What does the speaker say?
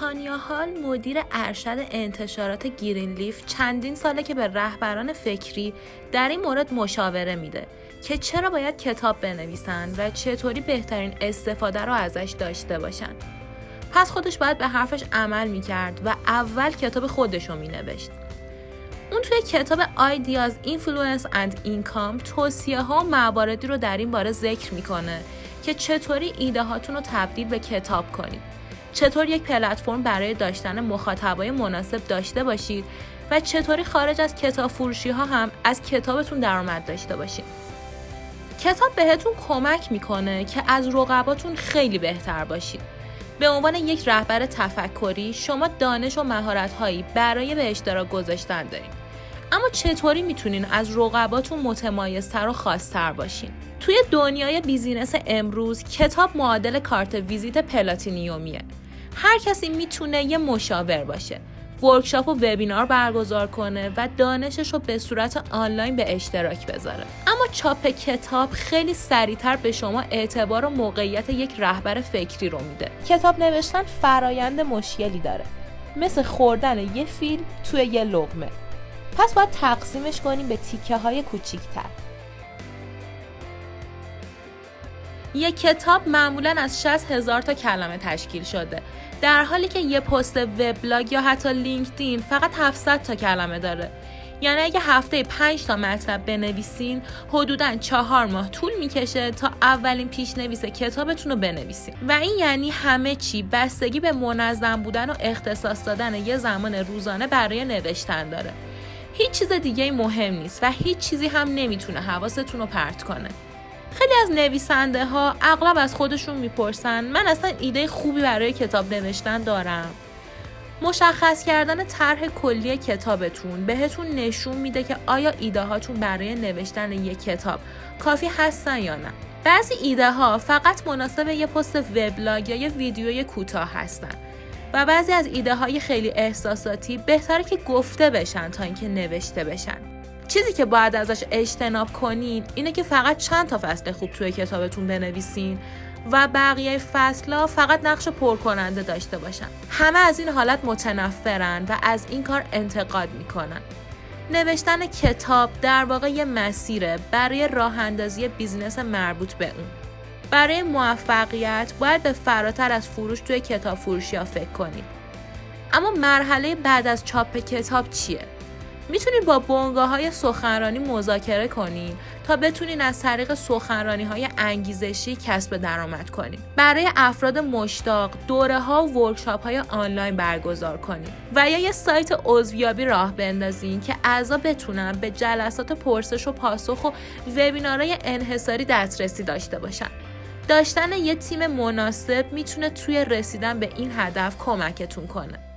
تانیا هال مدیر ارشد انتشارات گیرین لیف چندین ساله که به رهبران فکری در این مورد مشاوره میده که چرا باید کتاب بنویسن و چطوری بهترین استفاده رو ازش داشته باشن. پس خودش باید به حرفش عمل می‌کرد و اول کتاب خودش رو مینوشت. اون توی کتاب Ideas, Influence and Income توصیه ها و مواردی رو در این باره ذکر می‌کنه که چطوری ایده هاتون رو تبدیل به کتاب کنید. چطور یک پلتفرم برای داشتن مخاطبای مناسب داشته باشید و چطوری خارج از کتاب فروشی ها هم از کتابتون درآمد داشته باشید. کتاب بهتون کمک می‌کنه که از رقباتون خیلی بهتر باشید. به عنوان یک رهبر تفکری شما دانش و مهارت هایی برای به اشتراک گذاشتن دارید. اما چطوری می‌تونین از رقباتون متمایزتر و خاصتر باشین؟ توی دنیای business امروز کتاب معادل کارت ویزیت platinum یه. هر کسی می‌تونه یه مشاور باشه. workshop و وبینار برگزار کنه و دانشش رو به صورت آنلاین به اشتراک بذاره. اما چاپ کتاب خیلی سریعتر به شما اعتبار و موقعیت یک رهبر فکری رو میده. کتاب نوشتن فرایند مشکلی داره. مثل خوردن یه فیل توی یه لقمه پس باید تقسیمش کنیم به تیکه های کوچیکتر. یک کتاب معمولا از 60 هزار تا کلمه تشکیل شده. در حالی که یه پست وبلاگ یا حتی لینکدین فقط 700 تا کلمه داره. یعنی اگه هفته 5 تا مطلب بنویسین حدودا چهار ماه طول می‌کشه تا اولین پیشنویس کتابتون رو بنویسین. و این یعنی همه چی بستگی به منظم بودن و اختصاص دادن یه زمان روزانه برای نوشتن داره. هیچ چیز دیگه مهم نیست و هیچ چیزی هم نمی‌تونه حواستون رو پرت کنه. خیلی از نویسنده ها اغلب از خودشون می‌پرسن من اصلا ایده خوبی برای کتاب نوشتن دارم. مشخص کردن طرح کلی کتابتون بهتون نشون میده که آیا ایده هاتون برای نوشتن یک کتاب کافی هستن یا نه. بعضی ایده ها فقط مناسب یه پست وبلاگ یا یه ویدیوی کوتاه هستن و بعضی از ایده های خیلی احساساتی بهتره که گفته بشن تا اینکه نوشته بشن. چیزی که باید ازش اجتناب کنین اینه که فقط چند تا فصل خوب توی کتابتون بنویسین و بقیه فصلها فقط نقش پرکننده داشته باشن. همه از این حالت متنفرن و از این کار انتقاد می‌کنن. نوشتن کتاب در واقع یه مسیره برای راه اندازی بیزینس مربوط به اون. برای موفقیت باید به فراتر از فروش توی کتاب فروشی ها فکر کنید. اما مرحله بعد از چاپ کتاب چیه؟ می‌تونید با بونگاه های سخنرانی مذاکره کنین تا بتونین از طریق سخنرانی های انگیزشی کسب درآمد کنین. برای افراد مشتاق دوره ها و ورکشاپ های آنلاین برگزار کنین و یا یه سایت عضویابی راه بندازین که اعضا بتونن به جلسات پرسش و پاسخ و وبینارهای انحصاری دسترسی داشته باشن. داشتن یه تیم مناسب می‌تونه توی رسیدن به این هدف کمکتون کنه.